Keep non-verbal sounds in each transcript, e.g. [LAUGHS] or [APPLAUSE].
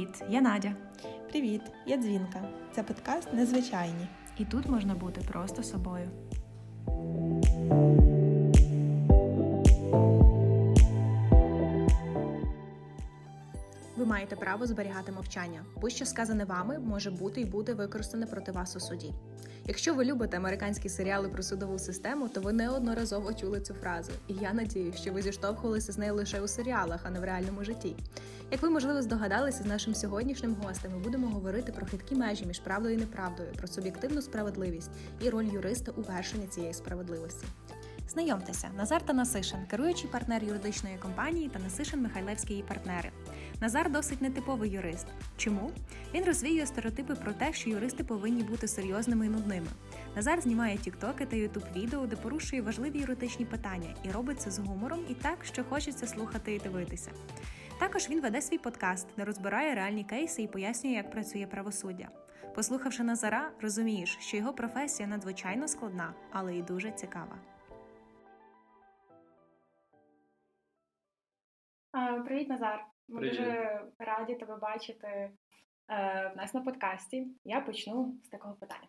Привіт, я Надя. Привіт, я Дзвінка. Це подкаст Незвичайні. І тут можна бути просто собою. Маєте право зберігати мовчання. Будь-що сказане вами може бути і буде використане проти вас у суді. Якщо ви любите американські серіали про судову систему, то ви неодноразово чули цю фразу. І я надію, що ви зіштовхувалися з нею лише у серіалах, а не в реальному житті. Як ви можливо здогадалися, з нашим сьогоднішнім гостем ми будемо говорити про хиткі межі між правдою і неправдою, про суб'єктивну справедливість і роль юриста у вершенні цієї справедливості. Знайомтеся, Назар Танасишин, керуючий партнер юридичної компанії та Насишин Михайлевський її партнери. Назар досить нетиповий юрист. Чому? Він розвіює стереотипи про те, що юристи повинні бути серйозними і нудними. Назар знімає тіктоки та ютуб відео, де порушує важливі юридичні питання, і робить це з гумором і так, що хочеться слухати і дивитися. Також він веде свій подкаст, де розбирає реальні кейси і пояснює, як працює правосуддя. Послухавши Назара, розумієш, що його професія надзвичайно складна, але й дуже цікава. Привіт, Назар. Ми Привіт. дуже раді тебе бачити е, в нас на подкасті. Я почну з такого питання.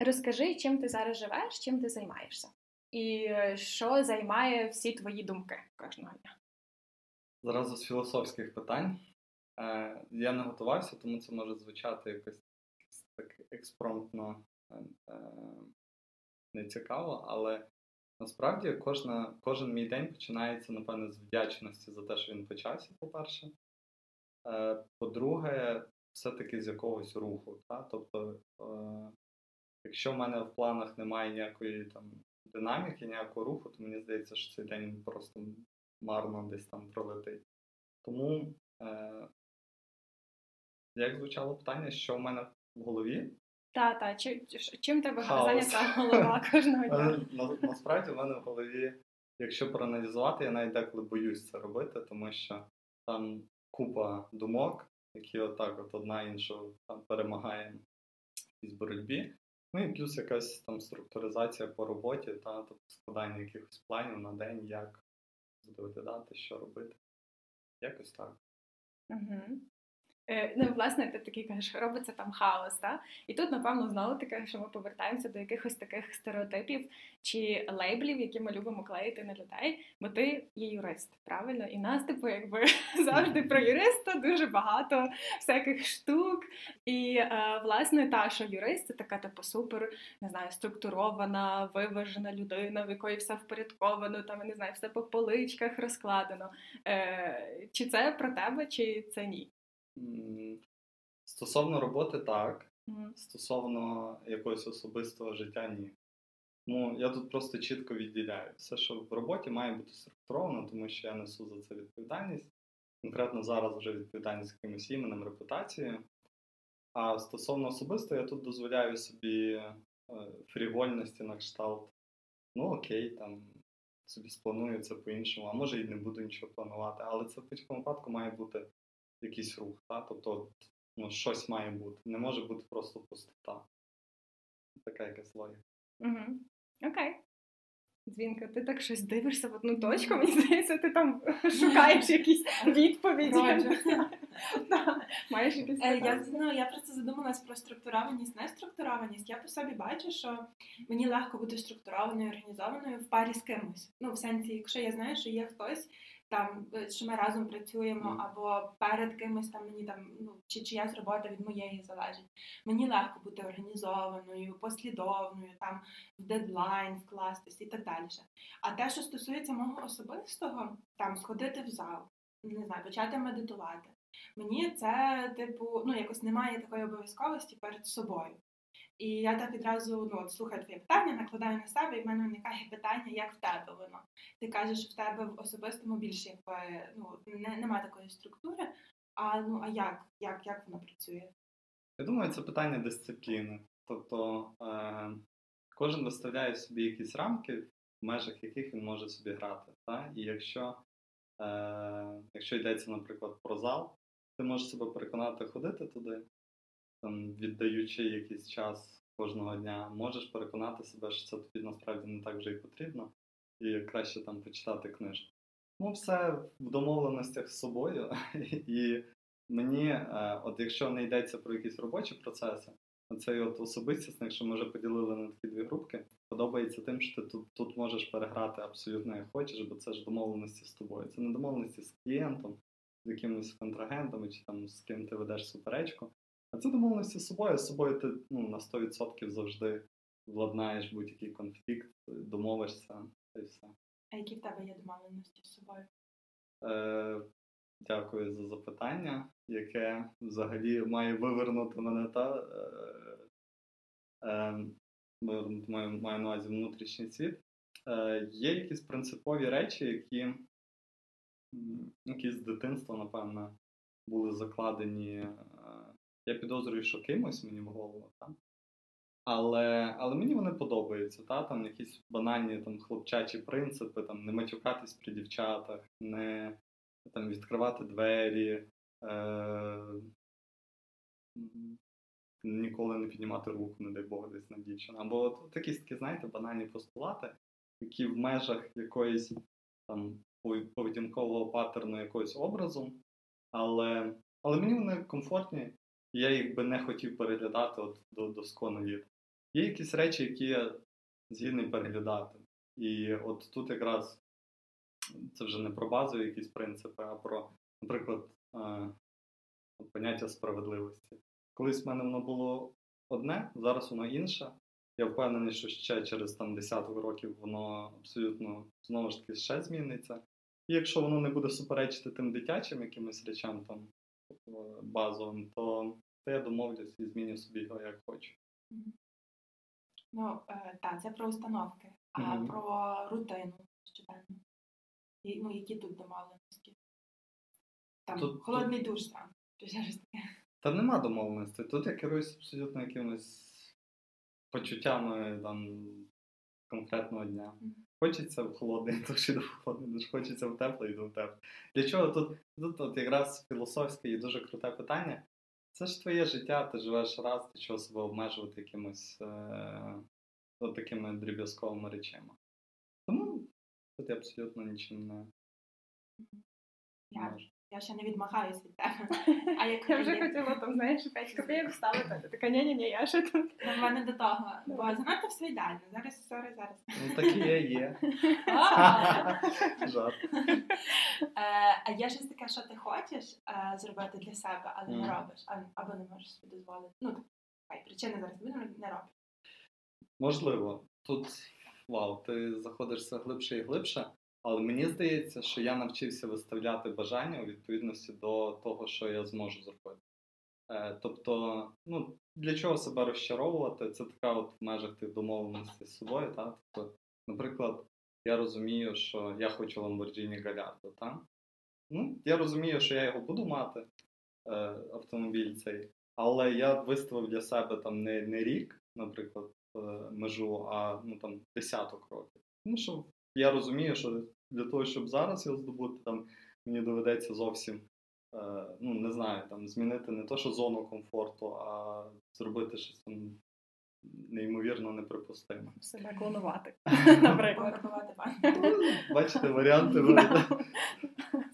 Розкажи, чим ти зараз живеш, чим ти займаєшся, і що займає всі твої думки кожного дня. Зразу з філософських питань. Е, я не готувався, тому це може звучати якось так експромтно е, е, нецікаво, але насправді кожна, кожен мій день починається, напевне, з вдячності за те, що він почався, по-перше. Е, по-друге, все-таки з якогось руху. Та? Тобто, е, якщо в мене в планах немає ніякої там динаміки, ніякого руху, то мені здається, що цей день просто марно десь там пролетить. Тому, е, як звучало питання, що в мене в голові? Та, та, чи, чи- чим тебе зайнята голова [LAUGHS] кожного дня? Насправді в мене в голові, якщо проаналізувати, я навіть деколи боюсь це робити, тому що там купа думок, які отак от одна іншу там перемагає якійсь боротьбі. Ну і плюс якась там структуризація по роботі, та тобто складання якихось планів на день, як буде виглядати, що робити. Якось так. Угу. Е, ну, власне, ти такий кажеш, робиться там хаос, та? І тут, напевно, знову таке, що ми повертаємося до якихось таких стереотипів чи лейблів, які ми любимо клеїти на людей, бо ти є юрист, правильно? І нас, типу, якби [LAUGHS] завжди про юриста дуже багато всяких штук. І е, власне та, що юрист це така типу супер, не знаю, структурована, виважена людина, в якої все впорядковано, там не знаю, все по поличках розкладено. Е, чи це про тебе, чи це ні? Стосовно роботи, так. Стосовно якогось особистого життя, ні. Ну, я тут просто чітко відділяю. Все, що в роботі має бути структуровано, тому що я несу за це відповідальність. Конкретно зараз вже відповідальність якимось іменем, репутацією. А стосовно особисто, я тут дозволяю собі е, фрівольності на кшталт. Ну, окей, там собі спланую це по-іншому, а може і не буду нічого планувати. Але це в будь-якому випадку має бути якийсь рух. Та? Тобто, ну, щось має бути. Не може бути просто пустота. Така якась логіка. Угу. Окей. Дзвінка, ти так щось дивишся в одну точку, мені здається, ти там [LAUGHS] шукаєш якісь відповіді. [LAUGHS] Маєш якісь Е, Я, ну, я просто задумалась про структурованість, неструктурованість. Я по собі бачу, що мені легко бути структурованою, організованою в парі з кимось. Ну, в сенсі, якщо я знаю, що є хтось там, е, що ми разом працюємо, або перед кимось там мені там, ну, чи чиясь робота від моєї залежить. Мені легко бути організованою, послідовною, там в дедлайн вкластись і так далі. А те, що стосується мого особистого, там сходити в зал, не знаю, почати медитувати. Мені це, типу, ну якось немає такої обов'язковості перед собою. І я так відразу ну, от слухаю твоє питання, накладаю на себе, і в мене виникає питання, як в тебе воно. Ти кажеш, що в тебе в особистому більше якби, ну, не, немає такої структури. А ну а як? Як, як воно працює? Я думаю, це питання дисципліни. Тобто е, кожен виставляє собі якісь рамки, в межах яких він може собі грати. Та? І якщо, е, якщо йдеться, наприклад, про зал, ти можеш себе переконати ходити туди, там, віддаючи якийсь час кожного дня, можеш переконати себе, що це тобі насправді не так вже і потрібно, і краще там почитати книжку. Ну, все в домовленостях з собою, [LAUGHS] і мені, е, от якщо не йдеться про якісь робочі процеси, оцей от особистісник, що ми вже поділили на такі дві групки, подобається тим, що ти тут, тут можеш переграти абсолютно як хочеш, бо це ж домовленості з тобою. Це не домовленості з клієнтом, з якимось контрагентами чи там з ким ти ведеш суперечку. А це домовленості з собою. З собою ти ну, на 100% завжди владнаєш будь-який конфлікт, домовишся і все. А які в тебе є домовленості з собою? Е, дякую за запитання, яке взагалі має вивернути мене та е, е, маю, маю на увазі внутрішній світ. Е, є якісь принципові речі, які, м, які з дитинства, напевно, були закладені. Я підозрюю, що кимось мені в голову, так? Але, але мені вони подобаються, та? там якісь банальні там, хлопчачі принципи, там, не матюкатись при дівчатах, не там, відкривати двері, е, ніколи не піднімати руку, не дай Бог, десь на дівчину. Або от, якісь такі, знаєте, банальні постулати, які в межах якоїсь там поведінкового паттерну якогось образу, але, але мені вони комфортні, я їх би не хотів переглядати от до досконалі. Є якісь речі, які я згідний переглядати. І от тут якраз це вже не про базові якісь принципи, а про, наприклад, е, поняття справедливості. Колись в мене воно було одне, зараз воно інше. Я впевнений, що ще через там десяток років воно абсолютно знову ж таки ще зміниться. І якщо воно не буде суперечити тим дитячим якимось речам там базовим, то, то я домовлюсь і зміню собі його як хочу. Ну, е, так, це про установки, а Мгм. про рутину щоденно. Ну, які тут домовленості? Там Тут- холодний душ там. Та нема домовленості. Тут я керуюсь абсолютно якимись почуттями там конкретного дня. Мгм. Хочеться в холодний душ, і до холодний душ, хочеться в теплий, йду в тепле. Для чого тут, тут от якраз філософське і дуже круте питання. Це ж твоє життя, ти живеш раз, ти чого себе обмежувати якимось е, от такими дріб'язковими речами. Тому тут я абсолютно нічим не Я, можу. Я ще не відмахаюсь від тебе. А як [LAUGHS] Я вже є- хотіла там, знаєш, 5 копійок вставити, ти така, ні-ні-ні, я ще тут. Ну, в мене до того. Бо занадто все ідеально. Зараз, sorry, зараз. Ну так і є, є. А, [LAUGHS] Жарт. Е, А є щось таке, що ти хочеш е, зробити для себе, але не робиш, або не можеш собі дозволити. Ну, хай причини зараз не будемо, не робиш. Можливо, тут вау, ти заходиш все глибше і глибше, але мені здається, що я навчився виставляти бажання у відповідності до того, що я зможу зробити. Е, тобто, ну, для чого себе розчаровувати? Це така от в межах тих домовленостей з собою. Та? Тобто, наприклад, я розумію, що я хочу Lamborghini Gallardo, та? Ну, я розумію, що я його буду мати, е, автомобіль цей, але я виставив для себе там не, не рік, наприклад, е, межу, а ну там десяток років. Тому що я розумію, що для того, щоб зараз його здобути, там мені доведеться зовсім е, ну не знаю, там змінити не то, що зону комфорту, а зробити щось там неймовірно неприпустиме. Себе клонувати, [LAUGHS] Наприклад. банк. Бачите, варіанти ви-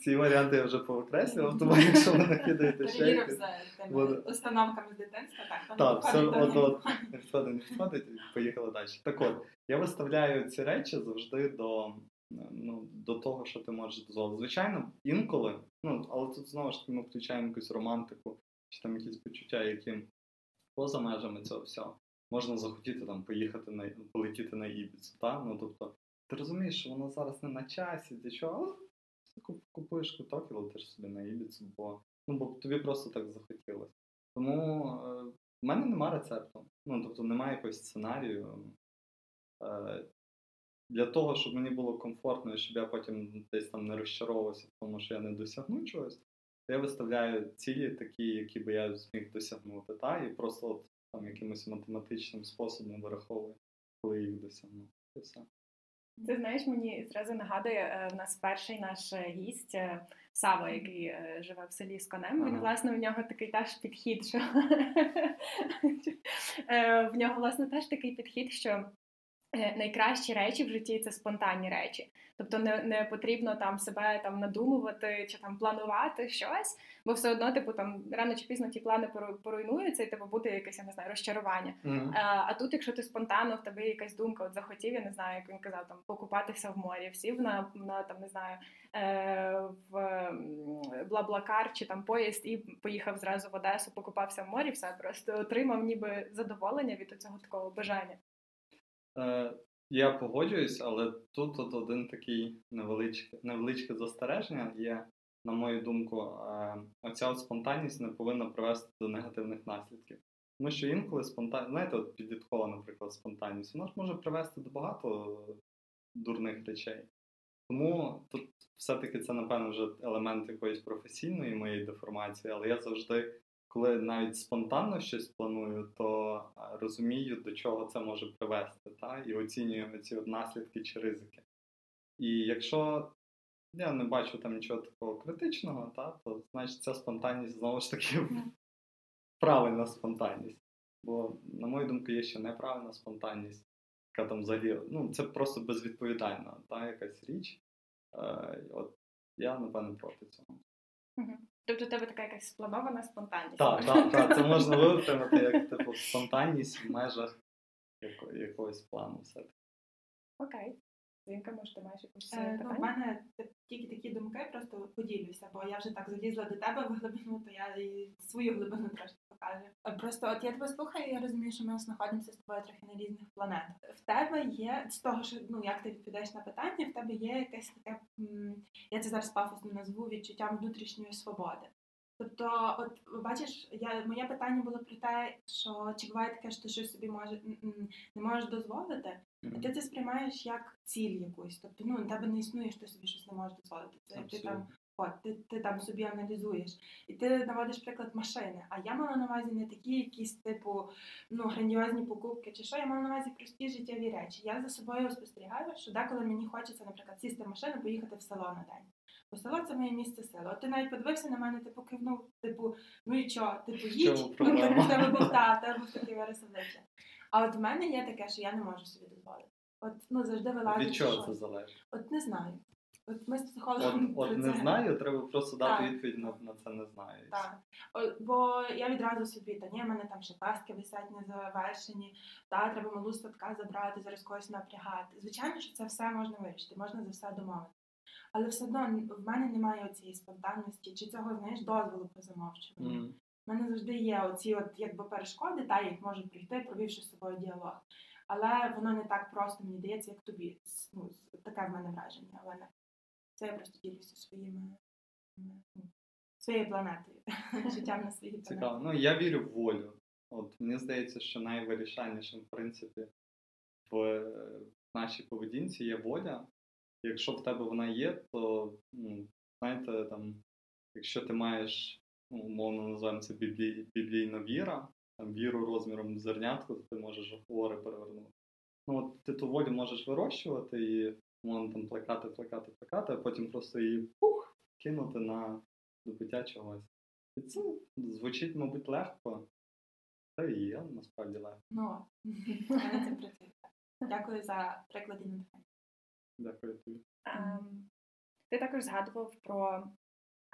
ці варіанти я вже повикреслював, тому якщо ви накидаєте ще Перевірив за Буде. установками з дитинства. Так, Так, все от от не входить, не входить, і поїхали далі. Так от, я виставляю ці речі завжди до, ну, до того, що ти можеш дозволити. Звичайно, інколи, ну, але тут знову ж таки ми включаємо якусь романтику, чи там якісь почуття, які поза межами цього всього. Можна захотіти там поїхати на полетіти на Ібіцу, та? Ну тобто, ти розумієш, що воно зараз не на часі, для чого? Але куп- купуєш куток і летиш собі на Ібіцу, бо, ну, бо тобі просто так захотілося. Тому е, в мене нема рецепту. Ну, тобто немає якогось сценарію. Е, для того, щоб мені було комфортно, і щоб я потім десь там не розчаровувався, тому що я не досягну чогось, то я виставляю цілі такі, які би я зміг досягнути, та? і просто от, там якимось математичним способом вираховує, коли їх досягнув. Це все. Це знаєш, мені зразу нагадує е, в нас перший наш е, гість е, Сава, який живе в селі з конем. Він власне у нього такий теж підхід, що [LAUGHS] в нього власне теж такий підхід, що найкращі речі в житті це спонтанні речі. Тобто не, не потрібно там себе там надумувати чи там планувати щось, бо все одно, типу, там рано чи пізно ті плани пору- поруйнуються, і типу буде якесь, я не знаю, розчарування. Мгм. А, а тут, якщо ти спонтанно в тебе якась думка, от захотів, я не знаю, як він казав, там покупатися в морі, сів на, на там не знаю е, в Блаблакар чи там поїзд і поїхав зразу в Одесу, покупався в морі, все просто отримав ніби задоволення від цього такого бажання. Е, я погоджуюсь, але тут от один такий невеличке, невеличке застереження є, на мою думку, е, оця от спонтанність не повинна привести до негативних наслідків. Тому що інколи спонтанність, знаєте, от підліткова, наприклад, спонтанність, вона ж може привести до багато дурних речей. Тому тут все-таки це, напевно, вже елемент якоїсь професійної моєї деформації, але я завжди, коли навіть спонтанно щось планую, то розумію, до чого це може привести, та? і оцінюю ці наслідки чи ризики. І якщо я не бачу там нічого такого критичного, та, то значить ця спонтанність знову ж таки правильна спонтанність. Бо, на мою думку, є ще неправильна спонтанність, яка там взагалі, ну, це просто безвідповідальна та, якась річ. Е, от я, напевно, проти цього. Тобто у тебе така якась спланована спонтанність. Так, так, так, це можна витримати як типу спонтанність в межах якогось плану. Все. Окей. Зінка, може, ти маєш якусь Е, е, Ну, в мене тільки такі думки, просто поділюся, бо я вже так залізла до тебе в глибину, то я і свою глибину трошки покажу. Е, Просто от я тебе слухаю, і я розумію, що ми знаходимося з тобою трохи на різних планетах. В тебе є з того, що ну як ти відповідаєш на питання, в тебе є якесь таке, я це зараз пафосно назву відчуттям внутрішньої свободи. Тобто, от бачиш, я моє питання було про те, що чи буває таке, що ти щось собі може не можеш дозволити, і ти це сприймаєш як ціль якусь. Тобто, ну, у тебе не існує, що ти собі щось не можеш дозволити. Це ти там, от, ти, ти там собі аналізуєш. І ти наводиш приклад машини. А я мала на увазі не такі якісь, типу, ну, грандіозні покупки чи що, я мала на увазі прості життєві речі. Я за собою спостерігаю, що деколи мені хочеться, наприклад, сісти в машину, поїхати в село на день. Бо село це моє місце сили. От ти навіть подивився на мене, типу кивнув, типу, ну і чо, типу, їдь, в тебе був та, тебе був такий вираз обличчя. А от в мене є таке, що я не можу собі дозволити. От ну завжди вилазить. Від чого це залежить? От не знаю. От ми з От, психологом от про не це. знаю, треба просто дати Так. відповідь на, на це не знаю. Так. О, Бо я відразу собі, та ні, в мене там ще пастки висять не завершені, та треба малу садка забрати, зараз когось напрягати. Звичайно, що це все можна вирішити, можна за все домовити. Але все одно в мене немає цієї спонтанності чи цього, знаєш, дозволу по замовчуванню. Мгм. У мене завжди є оці от якби перешкоди, та їх можуть прийти, провівши з собою діалог. Але воно не так просто мені дається, як тобі. Ну, таке в мене враження. Але не. це я просто ділюся своїми ну, своєю планетою, [LAUGHS] життям на своїй планеті. Цікаво. Ну, я вірю в волю. От мені здається, що найвирішальнішим, в принципі, в нашій поведінці є воля. Якщо в тебе вона є, то ну, знаєте, там, якщо ти маєш, ну, умовно називаємо це біблій, біблійна віра, там віру розміром зернятку, то ти можеш гори перевернути. Ну, от ти ту волю можеш вирощувати і умовно там плекати, плекати, плекати, а потім просто її пух, кинути на добиття чогось. І це звучить, мабуть, легко. Та і є насправді легко. Ну, [LAUGHS] це працює. Дякую за приклад і натхнення. Дякую тобі. Ем, Ти також згадував про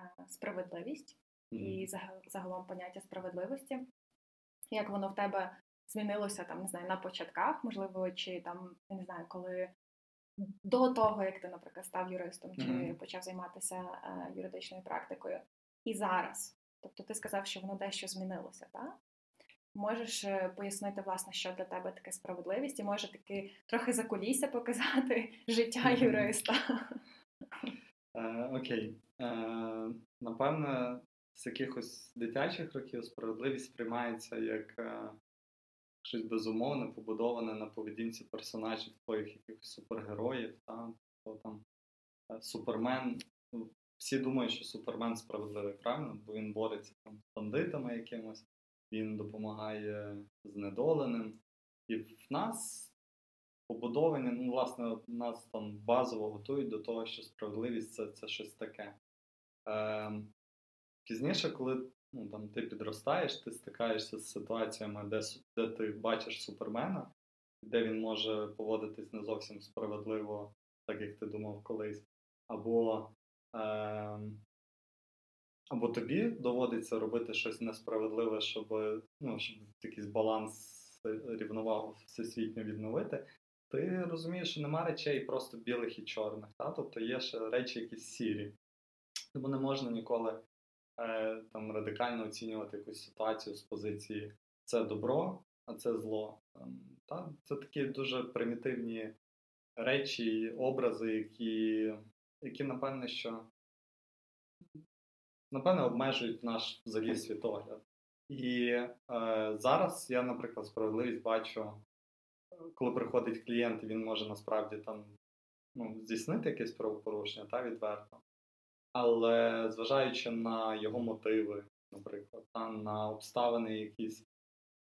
е, справедливість і загал- загалом поняття справедливості. Як воно в тебе змінилося там, не знаю, на початках, можливо, чи там, я не знаю, коли до того, як ти, наприклад, став юристом, чи Мгм. почав займатися е, юридичною практикою, і зараз. Тобто ти сказав, що воно дещо змінилося, так? Можеш е, пояснити, власне, що для тебе таке справедливість, і може таки трохи за кулісся показати [LAUGHS] життя юриста. Е, окей. Е, напевне, з якихось дитячих років справедливість сприймається як щось безумовне, побудоване на поведінці персонажів твоїх якихось супергероїв, там е, Супермен. Ну, Всі думають, що Супермен справедливий, правильно? Бо він бореться там з бандитами якимось, він допомагає знедоленим. І в нас побудовані, ну, власне, нас там базово готують до того, що справедливість це, це щось таке. Ем, пізніше, коли ну, там, ти підростаєш, ти стикаєшся з ситуаціями, де, де ти бачиш супермена, де він може поводитись не зовсім справедливо, так як ти думав колись, або, е, або тобі доводиться робити щось несправедливе, щоб, ну, щоб якийсь баланс рівновагу всесвітньо відновити. Ти розумієш, що нема речей просто білих і чорних, та? тобто є ще речі якісь сірі. Тому не можна ніколи е, там радикально оцінювати якусь ситуацію з позиції це добро, а це зло. Та? Це такі дуже примітивні речі, образи, які, які напевне, що напевне обмежують наш взагалі світогляд. І е, зараз я, наприклад, справедливість бачу, коли приходить клієнт, і він може насправді там ну, здійснити якесь правопорушення та відверто. Але зважаючи на його мотиви, наприклад, та, на обставини, якісь,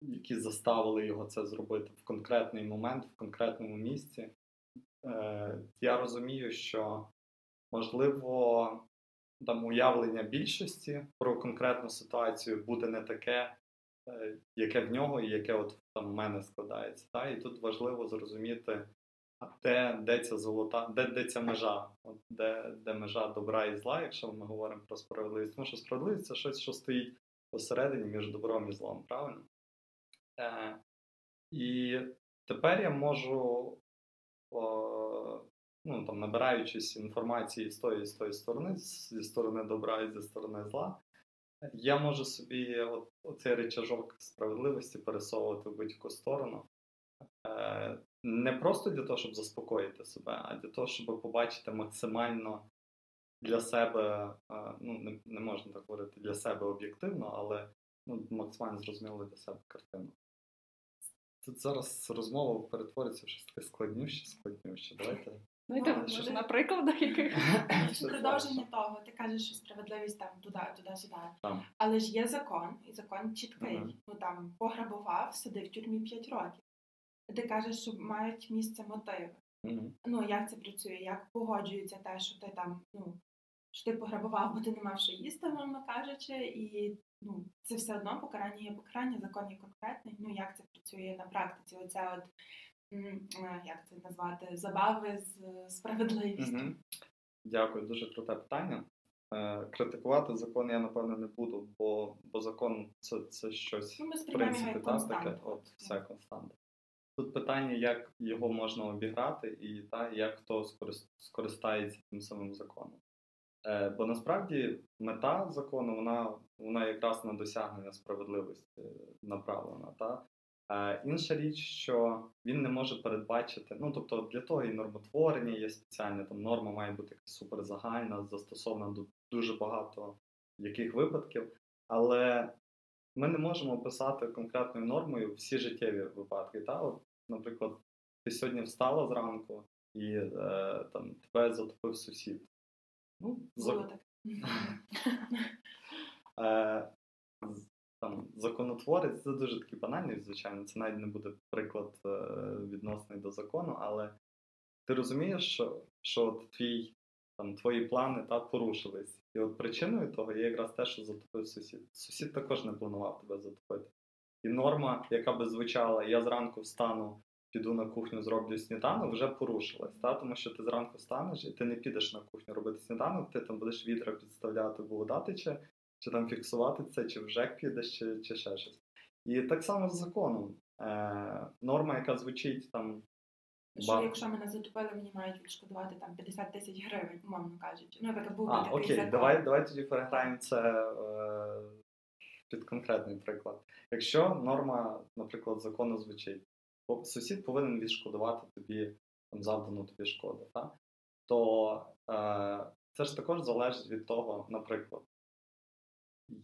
які заставили його це зробити в конкретний момент, в конкретному місці, е, я розумію, що можливо там уявлення більшості про конкретну ситуацію буде не таке, е, яке в нього і яке от там в мене складається. Та? І тут важливо зрозуміти, а де, де ця золота, де, де ця межа, от де, де межа добра і зла, якщо ми говоримо про справедливість. Тому що справедливість це щось, що стоїть посередині між добром і злом, правильно? Е, І тепер я можу. О, ну, там, набираючись інформації з тої з тої сторони, зі сторони добра і зі сторони зла, я можу собі от, оцей речажок справедливості пересовувати в будь-яку сторону. Е, Не просто для того, щоб заспокоїти себе, а для того, щоб побачити максимально для себе, е, ну, не, не можна так говорити для себе об'єктивно, але ну, максимально зрозуміло для себе картину. Тут зараз розмова перетвориться в щось таке складнюще, складнюще. Давайте Ну, і Ну, так, може- може, на прикладах яких. Продовження того, ти кажеш, що справедливість там туди, туди, сюди. Але ж є закон, і закон чіткий. Ну там пограбував, сидив в тюрмі 5 років. Ти кажеш, що мають місце мотиви. Ну як це працює? Як погоджується те, що ти там, ну що ти пограбував, бо ти не мав що їсти, мовно кажучи, і ну це все одно покарання є покарання, закон є конкретний. Ну як це працює на практиці? Оце от як це назвати забави з е, справедливістю. Дякую, дуже круте питання. Е, критикувати закон я напевно не буду, бо, бо закон це, це щось Ну, ми в принципі та, таке, от все константа. Тут питання, як його можна обіграти, і та, як хто скористається тим самим законом. Е, бо насправді мета закону вона, вона якраз на досягнення справедливості направлена. Та? Е, інша річ, що він не може передбачити, ну тобто для того і нормотворення є спеціальне, там норма має бути суперзагальна, застосована до дуже багато яких випадків, але ми не можемо описати конкретною нормою всі життєві випадки. Та? От, наприклад, ти сьогодні встала зранку і е, там, тебе затопив сусід. Ну, за- Було так. [LAUGHS] Там, законотворець це дуже такий банальний, звичайно, це навіть не буде приклад е, відносний до закону, але ти розумієш, що, що твій, там, твої плани та, порушились. І от причиною того є якраз те, що затопив сусід. Сусід також не планував тебе затопити. І норма, яка би звучала, я зранку встану, піду на кухню, зроблю сніданок, вже порушилась. Та? Тому що ти зранку встанеш і ти не підеш на кухню робити сніданок, ти там будеш відра підставляти, бо вода тече, чи там фіксувати це, чи в ЖЕК підеш, чи, чи ще щось. І так само з законом. Е, норма, яка звучить там. Що ба- якщо мене затопили, мені мають відшкодувати там 50 тисяч гривень, умовно кажучи. Ну, так був А, такий окей, закон. давай, давай тоді переграємо це е, під конкретний приклад. Якщо норма, наприклад, закону звучить, сусід повинен відшкодувати тобі там, завдану тобі шкоду, так? то е, це ж також залежить від того, наприклад,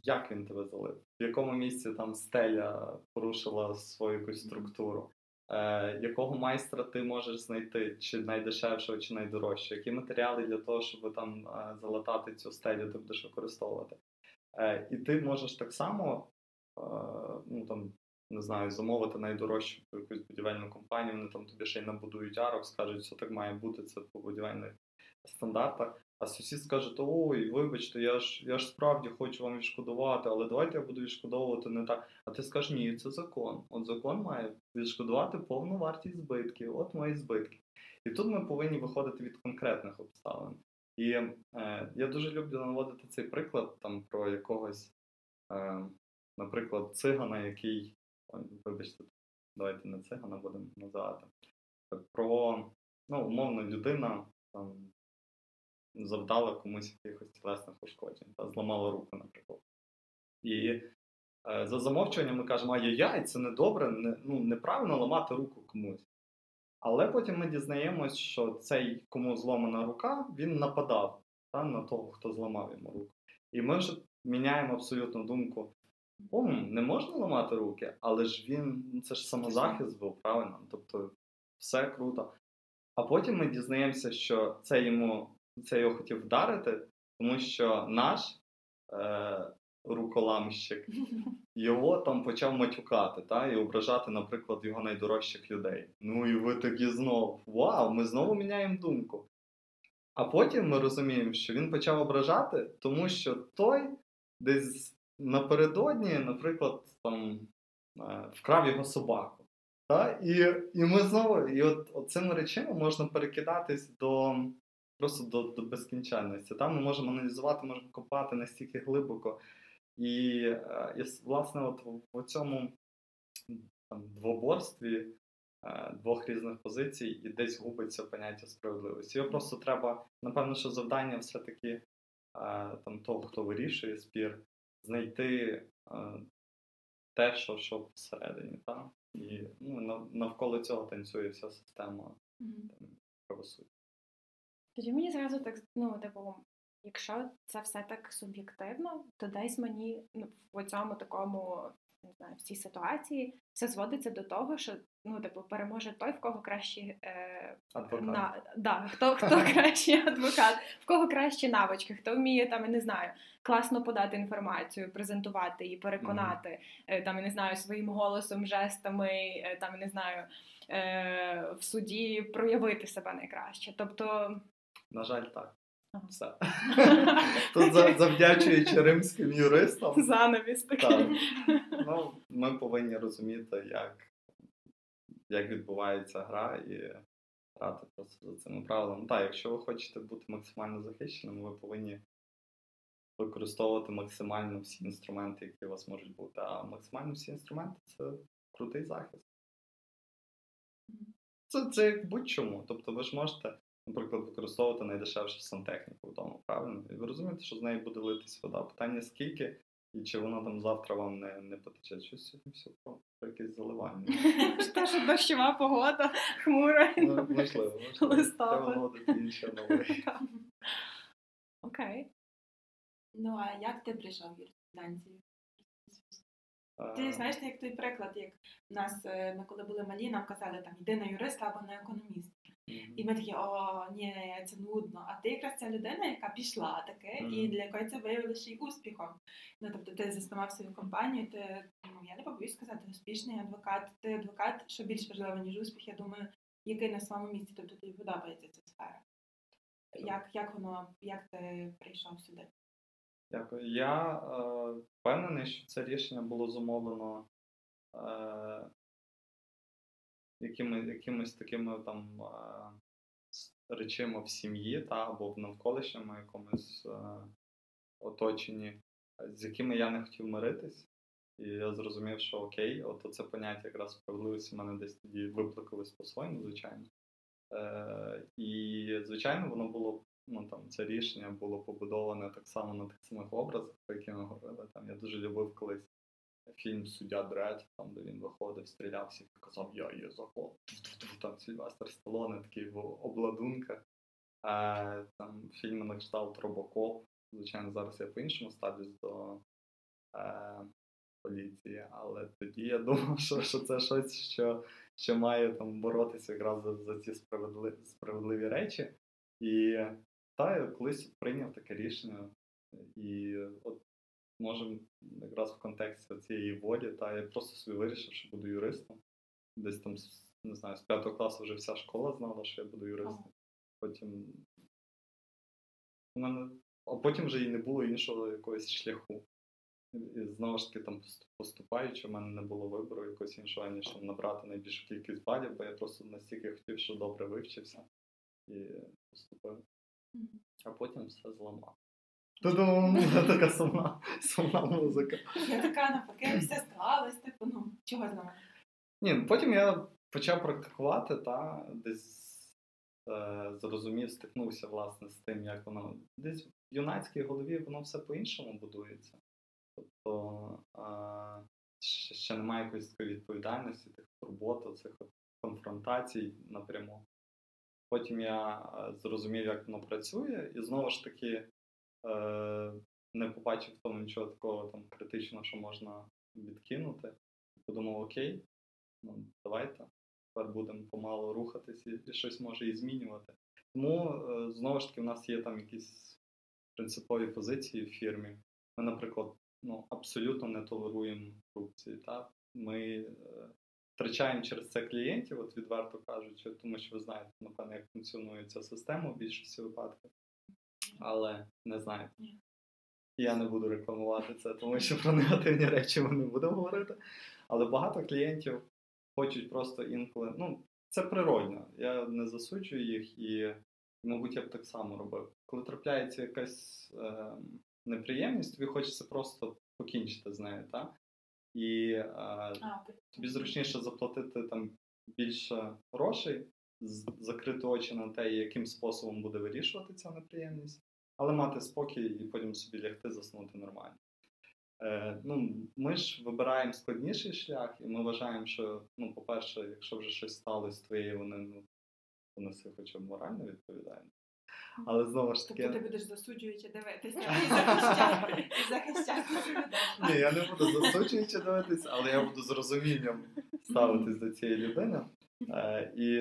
як він тебе залив, в якому місці там стеля порушила свою якусь структуру, е, якого майстра ти можеш знайти, чи найдешевшого, чи найдорожчого, які матеріали для того, щоб там е, залатати цю стелю, ти будеш використовувати. Е, і ти можеш так само, е, ну там. Не знаю, замовити найдорожчу якусь будівельну компанію, вони там тобі ще й набудують арок, скажуть, що так має бути, це по будівельних стандартах. А сусід скаже, то ой, вибачте, я ж я ж справді хочу вам відшкодувати, але давайте я буду відшкодовувати не так. А ти скажеш, ні, це закон. От закон має відшкодувати повну вартість збитків, от мої збитки. І тут ми повинні виходити від конкретних обставин. І е, я дуже люблю наводити цей приклад там про якогось, е, наприклад, цигана, який, ой, вибачте, давайте не цигана будемо називати, про ну, умовно людина там, завдала комусь якихось тілесних ушкоджень, та, зламала руку, наприклад. І е, за замовчуванням ми кажемо, ай-яй-яй, це недобре, не, ну, неправильно ламати руку комусь. Але потім ми дізнаємось, що цей, кому зломана рука, він нападав та, на того, хто зламав йому руку. І ми вже міняємо абсолютно думку. О, не можна ламати руки, але ж він, ну, це ж самозахист був, правильно? Тобто все круто. А потім ми дізнаємося, що це йому це його хотів вдарити, тому що наш е, руколамщик [LAUGHS] його там почав матюкати та, і ображати, наприклад, його найдорожчих людей. Ну і ви такі знов, вау, ми знову міняємо думку. А потім ми розуміємо, що він почав ображати, тому що той десь напередодні, наприклад, там е, вкрав його собаку. Та? І і ми знову, і от, от цими речами можна перекидатись до просто до до безкінченності. Там ми можемо аналізувати, можемо копати настільки глибоко. І, е, і власне, от в цьому там, двоборстві е, двох різних позицій і десь губиться поняття справедливості. Його просто треба, напевно, що завдання все-таки е, там того, хто вирішує спір, знайти те, що що всередині. Так? І ну, навколо цього танцює вся система mm-hmm. правосуддя. Тоді мені зразу так, ну, типу, якщо це все так суб'єктивно, то десь мені ну, в цьому такому, не знаю, в цій ситуації все зводиться до того, що ну, типу, переможе той, в кого кращі е, на, да, хто хто кращий адвокат, в кого кращі навички, хто вміє там, я не знаю, класно подати інформацію, презентувати і переконати mm-hmm. там, я не знаю, своїм голосом, жестами, е, там, я не знаю, е, в суді проявити себе найкраще. Тобто. На жаль, так. Все. [LAUGHS] Тут завдячуючи римським юристам. [LAUGHS] Занавіс такий. Ну, Ми повинні розуміти, як як відбувається гра, і грати просто за цими правилами. Так, якщо ви хочете бути максимально захищеними, ви повинні використовувати максимально всі інструменти, які у вас можуть бути. А максимально всі інструменти це крутий захист. Це це як будь-чому. Тобто ви ж можете наприклад, використовувати найдешевшу сантехніку вдома, правильно? І ви розумієте, що з неї буде литись вода. Питання скільки і чи воно там завтра вам не не потече. Щось сьогодні все про, про якесь заливання. Те, що дощова погода, хмура. Ну, можливо, можливо. Треба наводити. [LAUGHS] Окей. Ну, а як ти прийшов в юриспруденцію? Ти знаєш, як той приклад, як в нас, е, ми коли були малі, нам казали, там, йди на юриста або на економіст. І ми такі, о, ні, це нудно. А ти якраз ця людина, яка пішла таке, mm-hmm. і для якої це виявилося й успіхом. Ну тобто ти заснував свою компанію, ти ну я не побоюсь сказати, успішний адвокат. Ти адвокат, що більш важливо, ніж успіх, я думаю, який на своєму місці, тобто тобі подобається ця сфера. Як як воно, як ти прийшов сюди? Дякую. Я е, впевнений, що це рішення було зумовлено е, якими, якимись такими там речима в сім'ї та або в навколишньому якомусь оточенні, з якими я не хотів миритись. І я зрозумів, що окей, от це поняття якраз справедливості в мене десь тоді виплакалось по-своєму, звичайно. Е, І, звичайно, воно було, ну там це рішення було побудоване так само на тих самих образах, про які ми говорили. Там Я дуже любив колись фільм Суддя Дред, там де він виходив, стрілявся і казав, я є закон. Там Сільвестр Сталоне такий в обладунках. А, там фільми на кшталт Робокоп. Звичайно, зараз я по-іншому ставлюсь до е, поліції, але тоді я [LAUGHS] думав, що що це щось, що що має там боротися якраз за, за ці справедливі, справедливі речі. І та я колись прийняв таке рішення. І от можемо якраз в контексті цієї волі, та я просто собі вирішив, що буду юристом. Десь там, не знаю, з п'ятого класу вже вся школа знала, що я буду юристом. Потім У мене, а потім вже і не було іншого якогось шляху. І знову ж таки, там поступаючи, в мене не було вибору якогось іншого, ніж там набрати найбільшу кількість балів, бо я просто настільки хотів, що добре вивчився і поступив. А потім все зламав. Тудум! така сумна, сумна музика. Я така навпаки, все склалось, типу, ну, чого знову? Ні, ну, потім я почав практикувати та десь е, зрозумів, стикнувся власне з тим, як воно десь в юнацькій голові воно все по-іншому будується. Тобто е, ще, ще немає якоїсь такої відповідальності, тих турбот, цих конфронтацій напряму. Потім я е, зрозумів, як воно працює, і знову ж таки не побачив в нічого такого там критичного, що можна відкинути. Подумав, окей, ну давайте тепер будемо помалу рухатись і, щось може і змінювати. Тому е, знову ж таки, в нас є там якісь принципові позиції в фірмі. Ми, наприклад, ну, абсолютно не толеруємо корупції. Так? Ми е, втрачаємо через це клієнтів, от відверто кажучи, тому що ви знаєте, напевно, як функціонує ця система в більшості випадків. Але не. Ні. Я не буду рекламувати це, тому що про негативні речі ми не будемо говорити. Але багато клієнтів хочуть просто інколи. Ну, це природно. Я не засуджую їх і, мабуть, я б так само робив. Коли трапляється якась е, неприємність, тобі хочеться просто покінчити з нею, так? І е, А, тобі зручніше заплатити там більше грошей, закрити очі на те, яким способом буде вирішувати ця неприємність, але мати спокій і потім собі лягти, заснути нормально. Е, ну, ми ж вибираємо складніший шлях, і ми вважаємо, що, ну, по-перше, якщо вже щось сталося з твоєю, вони ну, понеси хоча б моральну відповідальність. Але знову ж таки. Тобто ти будеш засуджуючи дивитися і [LAUGHS] захищати. Ні, я не буду засуджуючи дивитись, але я буду з розумінням ставитись до цієї людини. Е, і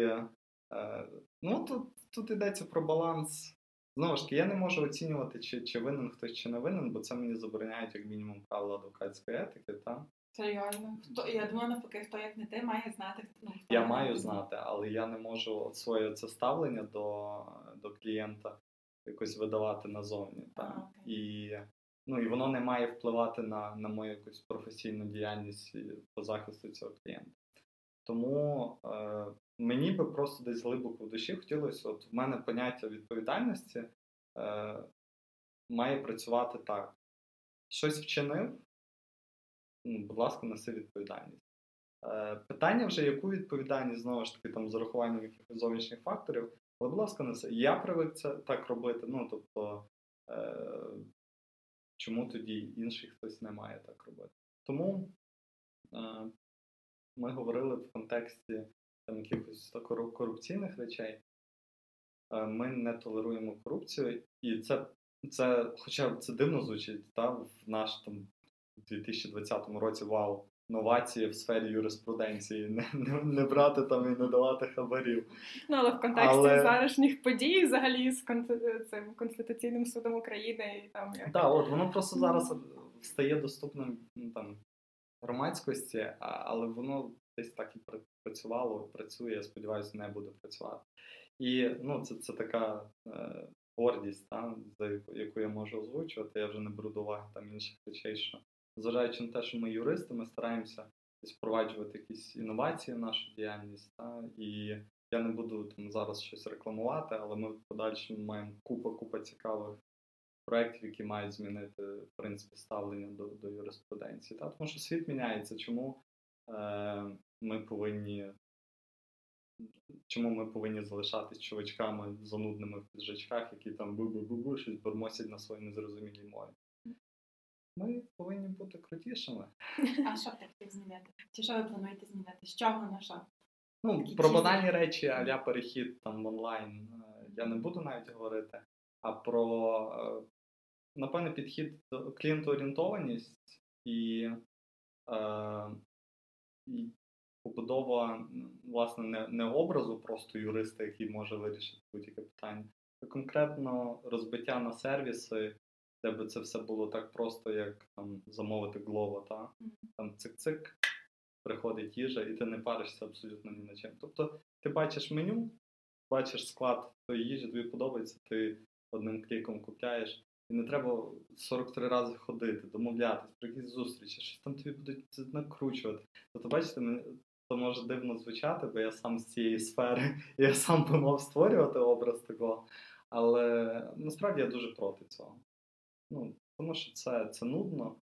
е, ну, тут, тут йдеться про баланс. Знову ж таки, я не можу оцінювати, чи, чи винен хтось, чи не винен, бо це мені забороняють як мінімум правила адвокатської етики. Та? Серйозно. Хто, я думала, навпаки, хто як не ти має знати. Ну, хто Я маю знати. знати, але я не можу от своє це ставлення до, до клієнта якось видавати назовні. А, Та? окей. І, ну, і воно не має впливати на, на мою якусь професійну діяльність по захисту цього клієнта. Тому е, мені би просто десь глибоко в душі хотілося, от в мене поняття відповідальності е, має працювати так. Щось вчинив, ну, будь ласка, неси відповідальність. Е, питання вже, яку відповідальність, знову ж таки, там, з урахуванням якихось зовнішніх факторів, але, будь ласка, неси. Я привик це так робити. Ну, тобто, е, чому тоді інший хтось не має так робити? Тому е, ми говорили в контексті там, якихось корупційних речей. Е, Ми не толеруємо корупцію, і це, це хоча це дивно звучить, та, в наш там 2020 році вау, новації в сфері юриспруденції, не, не, не брати там і не давати хабарів. Ну, але в контексті Але- зарашніх подій, взагалі з цим Конституційним судом України і там як Так, от воно просто зараз стає доступним ну, там громадськості, але воно десь так і працювало, працює, сподіваюся, не буде працювати. І ну, це, це така е, гордість, та, за яку, я можу озвучувати. Я вже не беру до уваги там інших речей, що зважаючи на те, що ми юристи, ми стараємося впроваджувати якісь інновації в нашу діяльність. Та, і я не буду там зараз щось рекламувати, але ми в подальшому маємо купа купа цікавих проєктів, які мають змінити в принципі ставлення до, до юриспруденції. Та? Тому що світ міняється. Чому е, ми повинні чому ми повинні залишатись чувачками занудними в піджачках, які там бу-бу-бу-бу щось бурмосять на своїй незрозумілій мові? Ми повинні бути крутішими. А що ти хотів змінити? Чи що ви плануєте змінити? З чого на що? Ну, Такі про банальні речі, аля перехід там в онлайн, е, я не буду навіть говорити. А про, е, напевне, підхід до клієнтоорієнтованість і, е, і побудова власне не, не образу просто юриста, який може вирішити будь-яке питання, а конкретно розбиття на сервіси, де би це все було так просто, як там замовити Glovo, та? Там цик-цик, приходить їжа, і ти не паришся абсолютно ні на чим. Тобто ти бачиш меню, бачиш склад тої їжі, тобі подобається, ти одним кліком купляєш. І не треба 43 рази ходити, домовлятись, про якісь зустрічі, щось там тобі будуть накручувати. Тобто, бачите, це може дивно звучати, бо я сам з цієї сфери, [LAUGHS] я сам би мав створювати образ такого. Але насправді я дуже проти цього. Ну, Тому що це це нудно,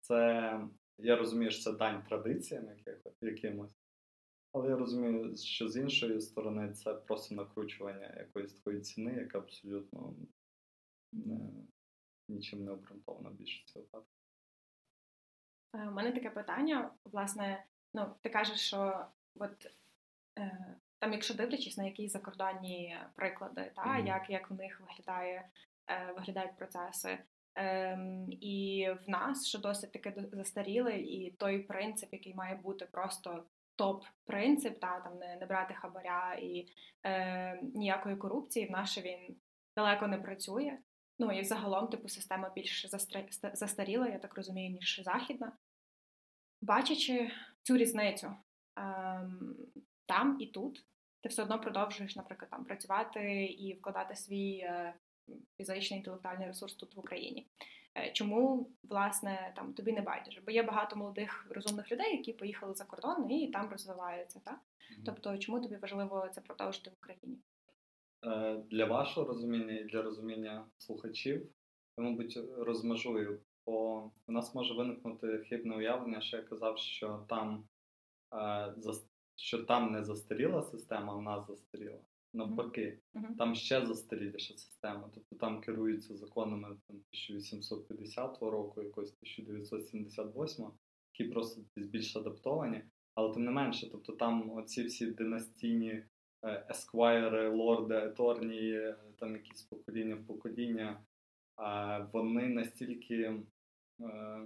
це я розумію, що це дань традиціям якимось. Але я розумію, що з іншої сторони це просто накручування якоїсь такої ціни, яка абсолютно не, нічим не обґрунтована більше цього випадку. Е, у мене таке питання, власне, ну, ти кажеш, що от е, там, якщо дивлячись на якісь закордонні приклади, та, mm-hmm. як як в них виглядає, е, виглядають процеси. Ем, І в нас що досить таки застарілий, і той принцип, який має бути просто топ-принцип, та там не, не брати хабаря і е, ніякої корупції, в нас він далеко не працює. Ну і загалом, типу, система більш застаріла, я так розумію, ніж західна. Бачачи цю різницю ем, там і тут, ти все одно продовжуєш, наприклад, там працювати і вкладати свій е, фізичний інтелектуальний ресурс тут в Україні. Е, чому власне там тобі не байдуже? Бо є багато молодих розумних людей, які поїхали за кордон і там розвиваються, так? Mm-hmm. Тобто, чому тобі важливо це продовжити в Україні? Е, для вашого розуміння і для розуміння слухачів, я, мабуть, розмежую, бо у нас може виникнути хибне уявлення, що я казав, що там е, що там не застаріла система, а в нас застаріла. Навпаки, uh-huh. там ще застаріліша система. Тобто там керуються законами там, 1850 року, якось 1978, які просто більш адаптовані. Але тим не менше, тобто там оці всі династійні есквайри, лорди, еторні, там якісь покоління в покоління, вони настільки е,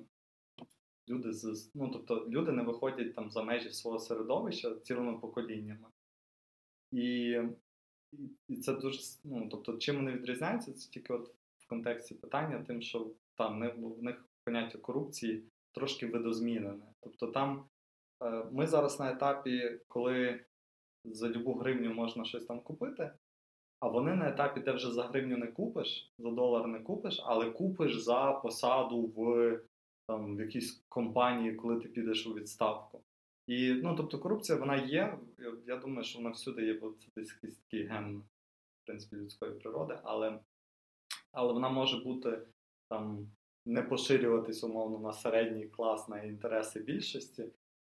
люди з ну, тобто люди не виходять там за межі свого середовища цілими поколіннями. І і це дуже ну, тобто, чим вони відрізняються, це тільки от в контексті питання, тим, що там в них поняття корупції трошки видозмінене. Тобто там е, ми зараз на етапі, коли за любу гривню можна щось там купити, а вони на етапі, де вже за гривню не купиш, за долар не купиш, але купиш за посаду в там, в якійсь компанії, коли ти підеш у відставку. І, ну, тобто, корупція вона є. Я думаю, що вона всюди є, бо це десь якийсь такий ген в принципі, людської природи, але але вона може бути там не поширюватись умовно на середній клас на інтереси більшості,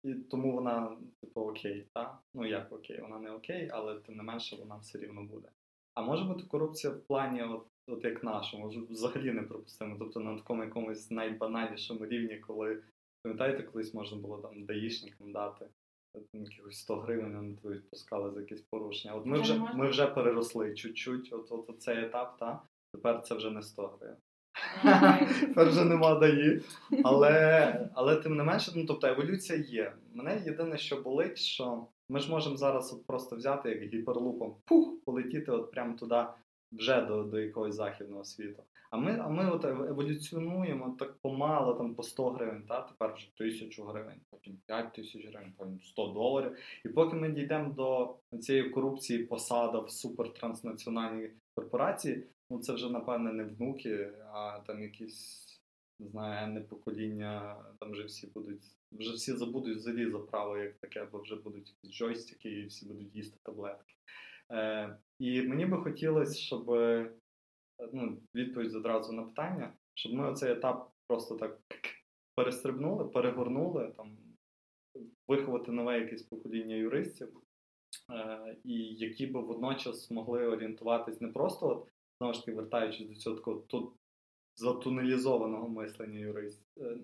і тому вона, типу, окей, так? Ну як окей, вона не окей, але тим не менше вона все рівно буде. А може бути корупція в плані, от от як нашому, взагалі не пропустимо. Тобто на такому якомусь найбанальнішому рівні, коли пам'ятаєте, колись можна було там даїшникам дати там, якихось 100 гривень, вони тебе відпускали за якесь порушення. От ми вже ми вже переросли чуть-чуть, от, от, от цей етап, та тепер це вже не 100 гривень. Тепер вже нема даї. Але але тим не менше, ну тобто еволюція є. Мене єдине, що болить, що ми ж можемо зараз от просто взяти як гіперлупом, пух, полетіти от прямо туди, вже до до якогось західного світу. А ми а ми от еволюціонуємо так помало, там по 100 гривень, та тепер вже тисячу гривень, потім 5 тисяч гривень, потім 100 доларів. І поки ми дійдемо до цієї корупції посада в супертранснаціональній корпорації, ну це вже напевне не внуки, а там якісь не знаю, енне покоління, там вже всі будуть, вже всі забудуть взагалі за право як таке, бо вже будуть якісь джойстики і всі будуть їсти таблетки. Е, І мені би хотілося, щоб ну, відповідь одразу на питання, щоб ми оцей етап просто так перестрибнули, перегорнули, там, виховати нове якесь покоління юристів, е, і які би водночас змогли орієнтуватись не просто от знову ж таки, вертаючись до цього такого затунелізованого мислення юристів. Е,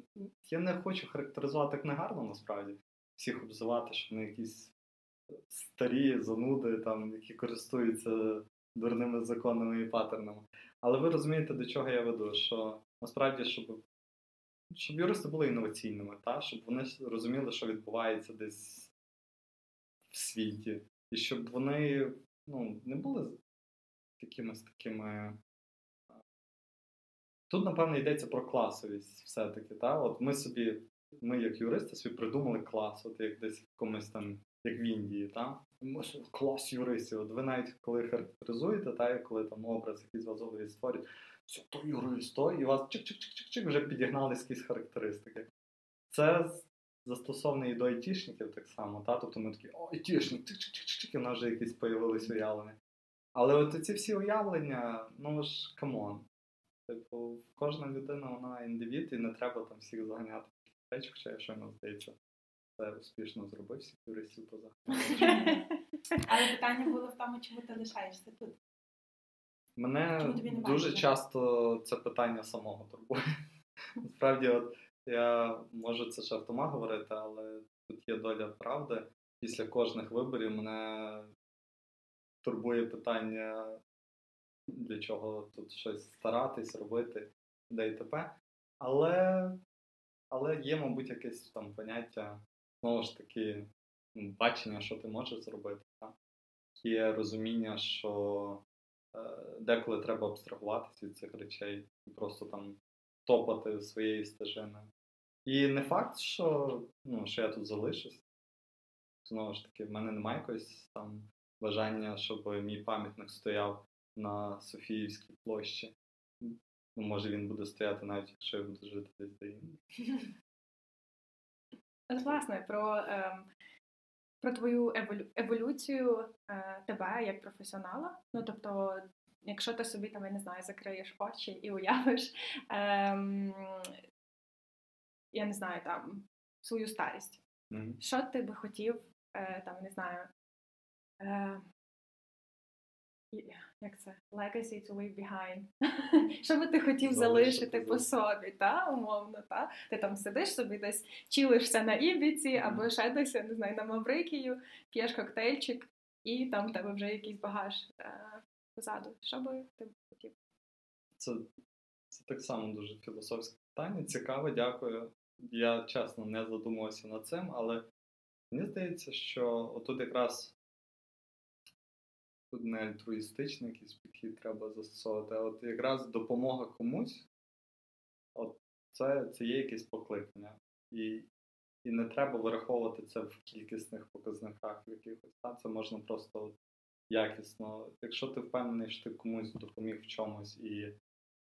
я не хочу характеризувати як негарно, насправді, всіх обзивати, що вони якісь старі зануди, там, які користуються дурними законами і паттернами. Але ви розумієте, до чого я веду, що насправді, щоб щоб юристи були інноваційними, та? щоб вони розуміли, що відбувається десь в світі, і щоб вони ну, не були якимись такими. Тут, напевно, йдеться про класовість все-таки. Та? От Ми собі, ми як юристи, собі придумали клас, от як десь в якомусь там як в Індії, та? клас юристів. От ви навіть коли характеризуєте, та, коли там образ якийсь вас голові створюють, все, то юрист, то, і вас чик-чик-чик-чик вже підігнали якісь характеристики. Це застосовано і до айтішників так само, та? тобто ми такі, о, айтішник, чик-чик-чик-чик, і в нас вже якісь появились уявлення. Але от ці всі уявлення, ну ж come on. Типу, кожна людина вона індивід, і не треба там всіх заганяти в речі, хоча я щойно здається, це успішно зробив всіх юристів поза. Але питання було в тому, чому ти лишаєшся тут. Мене дуже часто це питання самого турбує. Насправді, от я можу це жартома говорити, але тут є доля правди. Після кожних виборів мене турбує питання, для чого тут щось старатись, робити, де і т.п. Але, але є, мабуть, якесь там поняття, знову ж таки, ну, бачення, що ти можеш зробити. Так? Є розуміння, що е, деколи треба абстрагуватися від цих речей і просто там топати своєю стежиною. І не факт, що, ну, що я тут залишусь. Знову ж таки, в мене немає якогось там бажання, щоб мій пам'ятник стояв на Софіївській площі. Ну, може він буде стояти навіть, якщо я буду жити десь де інде. От, власне, про, ем, про твою еволю- еволюцію е, тебе як професіонала. Ну, тобто, якщо ти собі там, я не знаю, закриєш очі і уявиш, ем, я не знаю, там свою старість. Мгм. Що ти би хотів, е, там, не знаю, е, як це? Legacy to leave behind. [LAUGHS] Що би ти хотів Залишити по собі, та, умовно, та? Ти там сидиш собі десь, чилишся на Ібіці, або ще десь, не знаю, на Маврикію, п'єш коктейльчик, і там в тебе вже якийсь багаж е, позаду. Що би ти хотів? Це, це так само дуже філософське питання. Цікаве, дякую. Я чесно не задумувався над цим, але мені здається, що отут якраз тут не альтруїстичний якийсь підхід треба застосовувати, а от якраз допомога комусь, от це, це є якесь покликання. І, і не треба вираховувати це в кількісних показниках якихось. Це можна просто якісно. Якщо ти впевнений, що ти комусь допоміг в чомусь і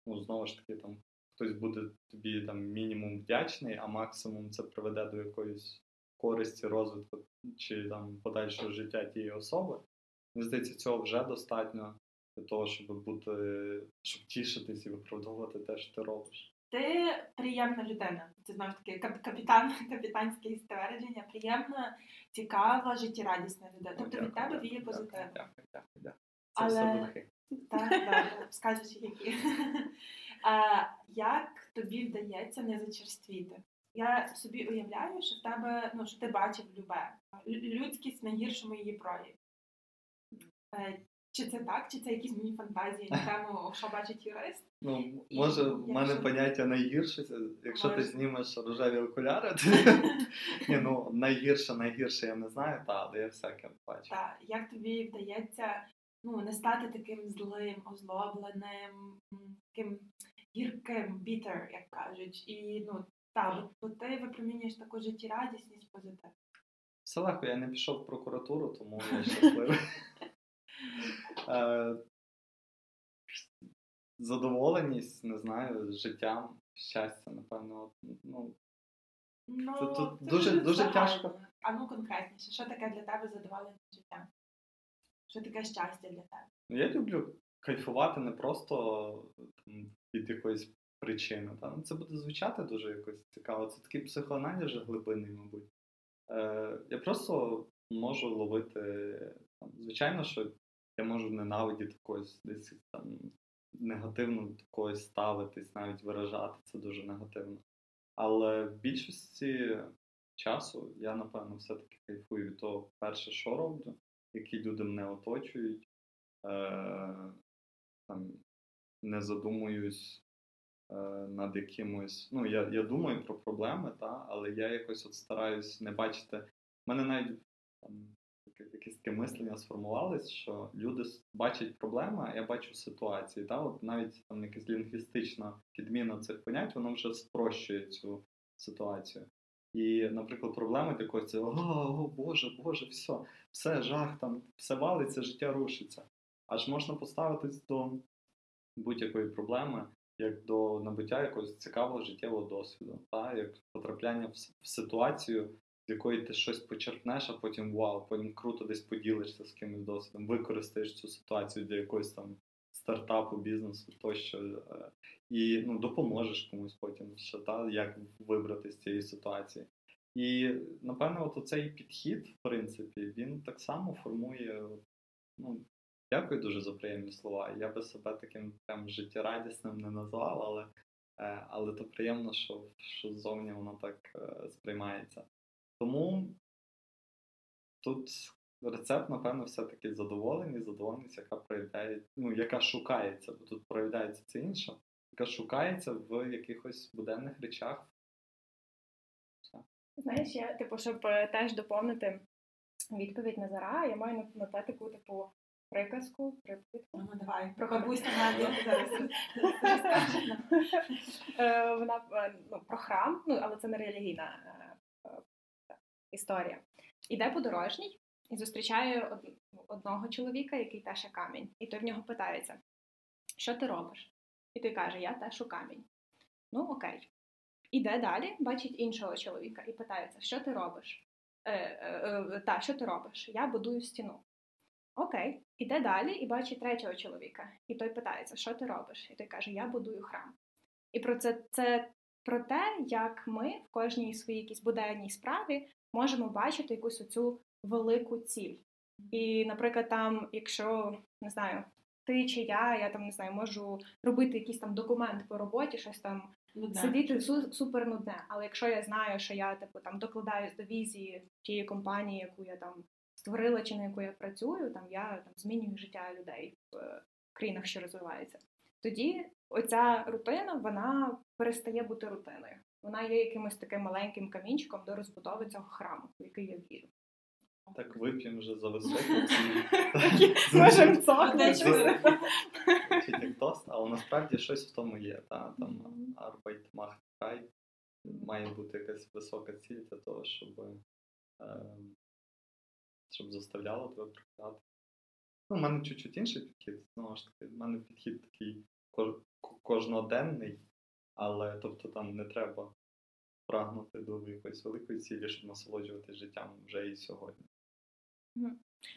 ну, знову ж таки, там хтось буде тобі там мінімум вдячний, а максимум це приведе до якоїсь користі, розвитку чи там подальшого життя тієї особи. Мені здається, цього вже достатньо для того, щоб бути, щоб тішитись і виправдовувати те, що ти робиш. Ти приємна людина. Це знову ж таки кап- капітан, [LAUGHS] капітанське ствердження. Приємна, цікава, життєрадісна людина. Тобто від тебе віє позитив. Дякую, дякую, дякую. Це Але- все духи. Так, добре, скажеш, які. [LAUGHS] А, як тобі вдається не зачерствіти? Я собі уявляю, що в тебе, ну, що ти бачив любе. Людськість в найгіршому її прояві. Е, Чи це так, чи це якісь мені фантазії на тему, що бачить юрист? Ну, І може, в мене якщо- поняття найгірше, якщо ти знімеш рожеві окуляри, то [LAUGHS] ні, ну найгірше, найгірше я не знаю, та, але я всяке бачу. Та, як тобі вдається ну, не стати таким злим, озлобленим, таким гірким, бітер, як кажуть. І ну, та, бо ти випромінюєш таку життєрадісність, позитив. Все легко, я не пішов в прокуратуру, тому я [LAUGHS] щасливий. Е, Задоволеність, не знаю, життям, щастя, напевно. Ну, Ну, Тут- тут це дуже- дуже тяжко. А ну конкретніше, що таке для тебе задоволення життям? Що таке щастя для тебе? Я люблю кайфувати не просто там, від якоїсь причини. Та? Ну, Це буде звучати дуже якось цікаво. Це такий психоаналіз глибинний, мабуть. Е, я просто можу ловити. Там, звичайно, що я можу ненавидіти когось десь там негативно до когось ставитись, навіть виражати це дуже негативно. Але в більшості часу я, напевно, все-таки кайфую від того, перше, що роблю, які люди мене оточують. Е, там, не задумуюсь е, над якимось. Ну, я, я думаю про проблеми, та, але я якось от стараюсь не бачити. У мене навіть там, якесь таке мислення сформувалось, що люди бачать проблеми, а я бачу ситуації. Та? От навіть там якась лінгвістична підміна цих понять, воно вже спрощує цю ситуацію. І, наприклад, проблема такої це о, о, Боже, Боже, все, все, жах, там, все валиться, життя рушиться. Аж можна поставитись до будь-якої проблеми, як до набуття якогось цікавого життєвого досвіду, та? як потрапляння в ситуацію, з якої ти щось почерпнеш, а потім вау, потім круто десь поділишся з кимось досвідом, використаєш цю ситуацію для якогось там стартапу, бізнесу тощо. е, І ну, допоможеш комусь потім ще, та, як вибрати з цієї ситуації. І напевно, от цей підхід, в принципі, він так само формує. Ну, дякую дуже за приємні слова. Я би себе таким прям життєрадісним не назвав, але, е, але то приємно, що, що ззовні воно так е, сприймається. Тому тут рецепт, напевно, все-таки задоволеність, задоволеність, яка проявляє, ну, яка шукається, бо тут проявляється це інше, яка шукається в якихось буденних речах. Знаєш, я, типу, щоб е, теж доповнити відповідь Назара, я маю на- на те таку, типу, приказку, приповідку. Ну, давай, Про бабуся Надя зараз. [LAUGHS] Е, Вона е, ну, про храм, ну, але це не релігійна історія. Іде подорожній і зустрічає од- одного чоловіка, який теше камінь. І той в нього питається: що ти робиш? І той каже: Я тешу камінь. Ну, окей. Іде далі, бачить іншого чоловіка і питається, що ти робиш? Е, е, е, та, що ти робиш? Я будую стіну. Окей, іде далі і бачить третього чоловіка. І той питається, що ти робиш? І той каже, я будую храм. І про це, це про те, як ми в кожній своїй якійсь буденній справі можемо бачити якусь оцю велику ціль. І, наприклад, там, якщо не знаю, ти чи я, я там не знаю, можу робити якийсь там документ по роботі, щось там Нудне. сидіти су- супер нудне. Але якщо я знаю, що я типу там докладаюсь до візії тієї компанії, яку я там створила чи на яку я працюю, там я там змінюю життя людей в е, країнах, що розвиваються. Тоді оця рутина вона перестає бути рутиною. Вона є якимось таким маленьким камінчиком до розбудови цього храму, в який я вірю. Так вип'ємо вже за високі. Можемо цокнути. тост, але насправді щось в тому є. Та? Там. Arbeit macht frei. Має бути якась висока ціль для того, щоб, е, щоб заставляло тебе працювати. Ну, у мене чуть-чуть інший підхід, знову ж таки, в мене підхід такий кожноденний, але тобто там не треба прагнути до якоїсь великої цілі, щоб насолоджуватися життям вже і сьогодні.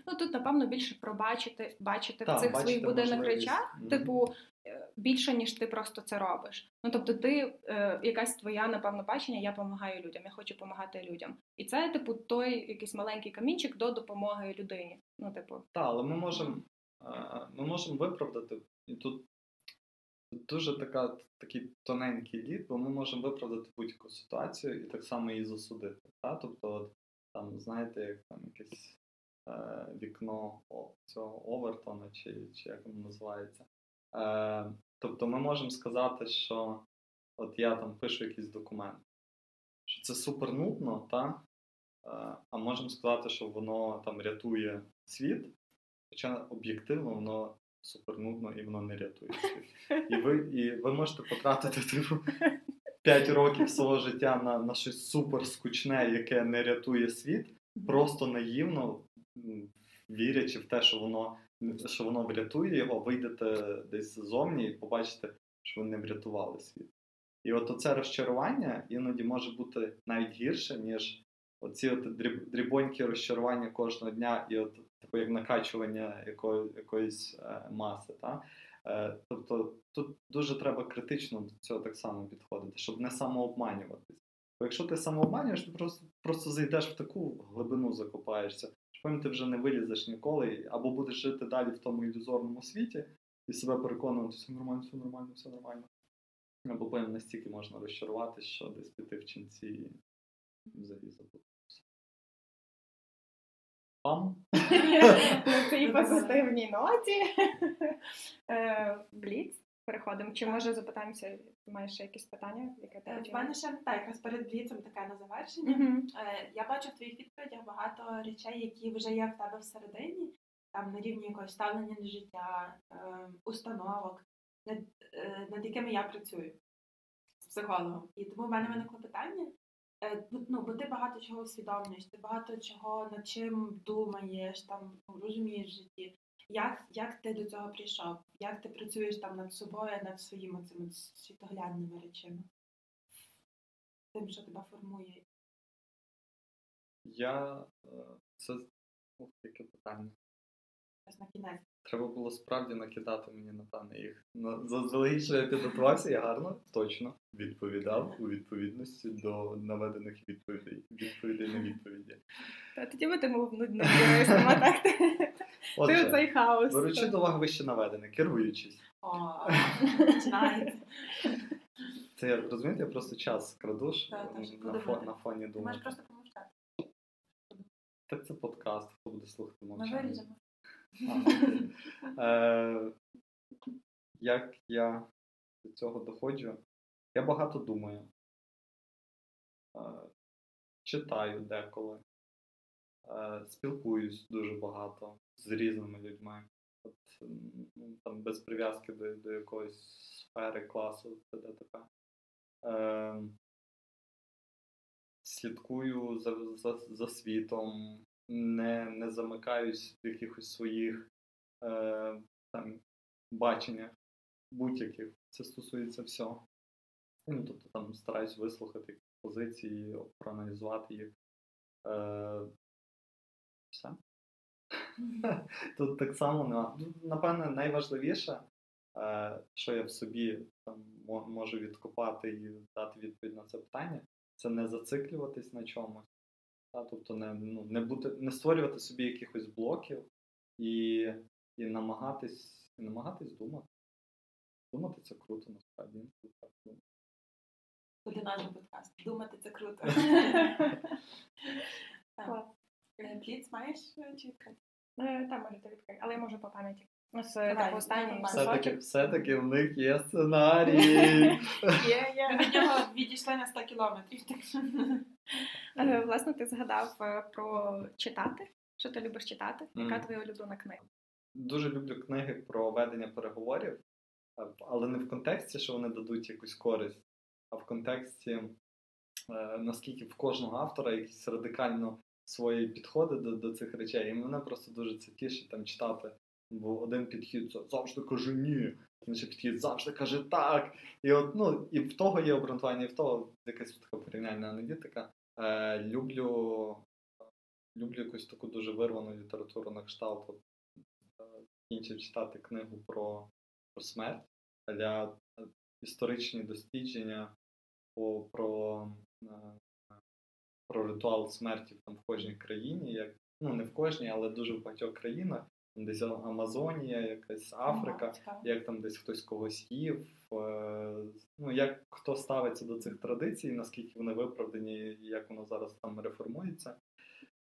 Ну тут, напевно, більше пробачити, бачити Так, в цих своїх буденних речах, Мгм. типу, е, більше, ніж ти просто це робиш. Ну тобто, ти е, якась твоя, напевно, бачення, я допомагаю людям, я хочу допомагати людям. І це, типу, той якийсь маленький камінчик до допомоги людині. Ну, типу, Так, але ми можемо е, ми можемо виправдати, і тут дуже така, такий тоненький лід, бо ми можемо виправдати будь-яку ситуацію і так само її засудити. Та? Тобто, от, там, знаєте, як там якесь е, вікно о, цього Овертона, чи, чи як воно називається. Е, тобто ми можемо сказати, що от я там пишу якийсь документ, що це супер нудно, та? Е, а можемо сказати, що воно там рятує світ, хоча об'єктивно воно супер нудно і воно не рятує світ. І ви, і ви можете потратити типу, 5 років свого життя на, на щось супер скучне, яке не рятує світ, просто наївно вірячи в те, що воно, що воно врятує його, вийдете десь ззовні і побачите, що ви не врятували світ. І от оце розчарування іноді може бути навіть гірше, ніж оці от дріб, дрібонькі розчарування кожного дня, і от типу як накачування якої, якоїсь е, маси. Та? Е, тобто тут дуже треба критично до цього так само підходити, щоб не самообманюватись. Бо якщо ти самообманюєш, ти просто, просто зайдеш в таку глибину, закопаєшся, що потім ти вже не вилізеш ніколи, або будеш жити далі в тому ілюзорному світі і себе переконувати, все нормально, все нормально, все нормально. Або потім настільки можна розчарувати, що десь піти в ченці і взагалі забути. Пам! на цій позитивній ноті. Е, Бліц. Переходимо. Чи може запитаємося, ти маєш ще якісь питання, яке ти Е, мене ще так, якраз перед бліцем таке на завершення. Е, Я бачу в твоїх відповідях багато речей, які вже є в тебе всередині, там на рівні якогось ставлення до життя, установок, над, над якими я працюю з психологом. І тому в мене виникло питання, Ну, бо ти багато чого усвідомлюєш, ти багато чого над чим думаєш, там ну, розумієш в житті. Як, як ти до цього прийшов? Як ти працюєш там над собою, над своїми цими світоглядними речами? Тим, що тебе формує. Я е, це Ух, яке питання. Ось на кінець. Треба було справді накидати мені, напевне, їх. Заздалегідь, що я підготувався, я гарно, точно відповідав у відповідності до наведених відповідей, відповідей на відповіді. Та тоді би ти був нудним юристом, а так ти, оцей хаос. беручи до уваги вище наведене, керуючись. О, починається. [LAUGHS] Це розумієте, я просто час краду ж Так, так, м, щоб на, на фоні Ти можеш просто помовчати. Так це подкаст, хто буде слухати мовчання. Е, Як я до цього доходжу? Я багато думаю. Е, Читаю деколи. Е, Спілкуюсь дуже багато з різними людьми. От, там, без прив'язки до, до якоїсь сфери, класу, т.д. Е, Слідкую за, за, за світом, не, не замикаюсь в якихось своїх е, там, баченнях будь-яких. Це стосується всього. Ну, тобто там стараюсь вислухати позиції, проаналізувати їх. Е, все. [LAUGHS] Тут так само нема. Напевне, найважливіше, е, що я в собі там, можу відкопати і дати відповідь на це питання, це не зациклюватись на чомусь. Та, тобто не, ну, не, бути, не створювати собі якихось блоків і, і намагатись, і намагатись думати. Думати це круто, насправді. Буде наш подкаст. Думати це круто. [LAUGHS] Клас. Е, маєш е, чи відкрити? Е, Та можете відкрити, але я можу по пам'яті. Давай. Все-таки, все-таки в них є [LAUGHS] сценарій. Ми від нього відійшли на 100 кілометрів. Е, Власне, ти згадав е, про читати. Що ти любиш читати? Яка твоя улюблена книга? Дуже люблю книги про ведення переговорів, але не в контексті, що вони дадуть якусь користь, а в контексті, е, наскільки в кожного автора якісь радикально свої підходи до, до цих речей. І мене просто дуже це тішить там читати. Бо один підхід «За- завжди каже ні, інший підхід завжди каже так. І от ну і в того є обґрунтування, і в того якась така порівняльна аналітика. Е, люблю, люблю якусь таку дуже вирвану літературу на кшталт. От, е, Закінчив читати книгу про, про смерть для е, історичні дослідження по, про, е, про ритуал смерті там в кожній країні. Як, ну не в кожній, але дуже в багатьох країнах. Десь Амазонія, якась Африка Ага, як там десь хтось когось їв, е, ну як хто ставиться до цих традицій, наскільки вони виправдані, як воно зараз там реформується.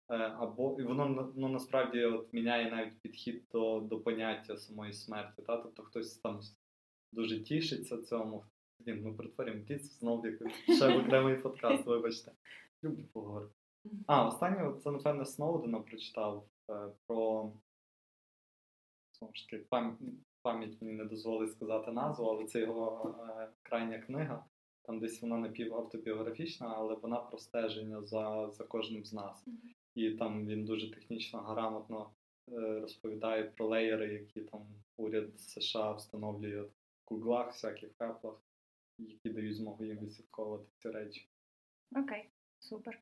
Е, Або і воно ну, насправді от міняє навіть підхід до, до поняття самої смерті. Та? Тобто хтось там дуже тішиться цьому. Блін, ми перетворюємо піцу знову як ще окремий подкаст, вибачте. Люблю поговорити. А, останнє це, напевне, Сноудена прочитав е, про знову ж таки, пам'ять мені не дозволить сказати назву, але це його е, крайня книга. Там десь вона напівавтобіографічна, але вона про стеження за, за кожним з нас. І там він дуже технічно грамотно е, розповідає про леєри, які там уряд США встановлює в Гуглах, всяких Apple, які дають змогу їм відслідковувати ці речі. Окей, супер.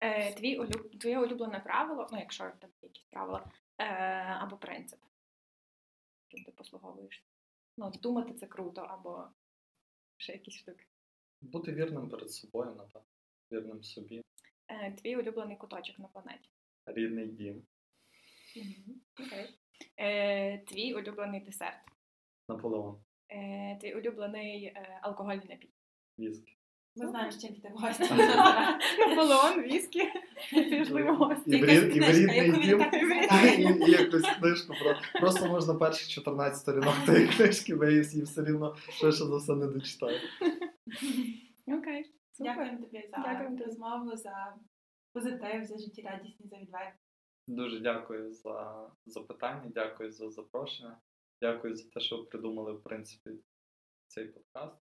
Е, твій улюб... Твоє улюблене правило, ну якщо там якісь правила, е, або принцип, чим ти послуговуєшся. Ну, думати це круто, або ще якісь штуки. Бути вірним перед собою, напевно, вірним собі. Е, твій улюблений куточок на планеті. Рідний дім, Окей. Е, твій улюблений десерт. Наполеон, Е, твій улюблений е, алкогольний напій. віскі. Ми знаємо, з чим ти гості. [LAUGHS] Наполеон, віскі, пішли в гості. І якусь книжку про просто можна перші 14 сторінок тієї книжки, бо я її все рівно швидше за все не дочитаю. Окей. Дякуємо тобі за розмову, за позитив, за життєрадісність, за відвертість. Дуже дякую за запитання, дякую за запрошення, дякую за те, що ви придумали в принципі цей подкаст.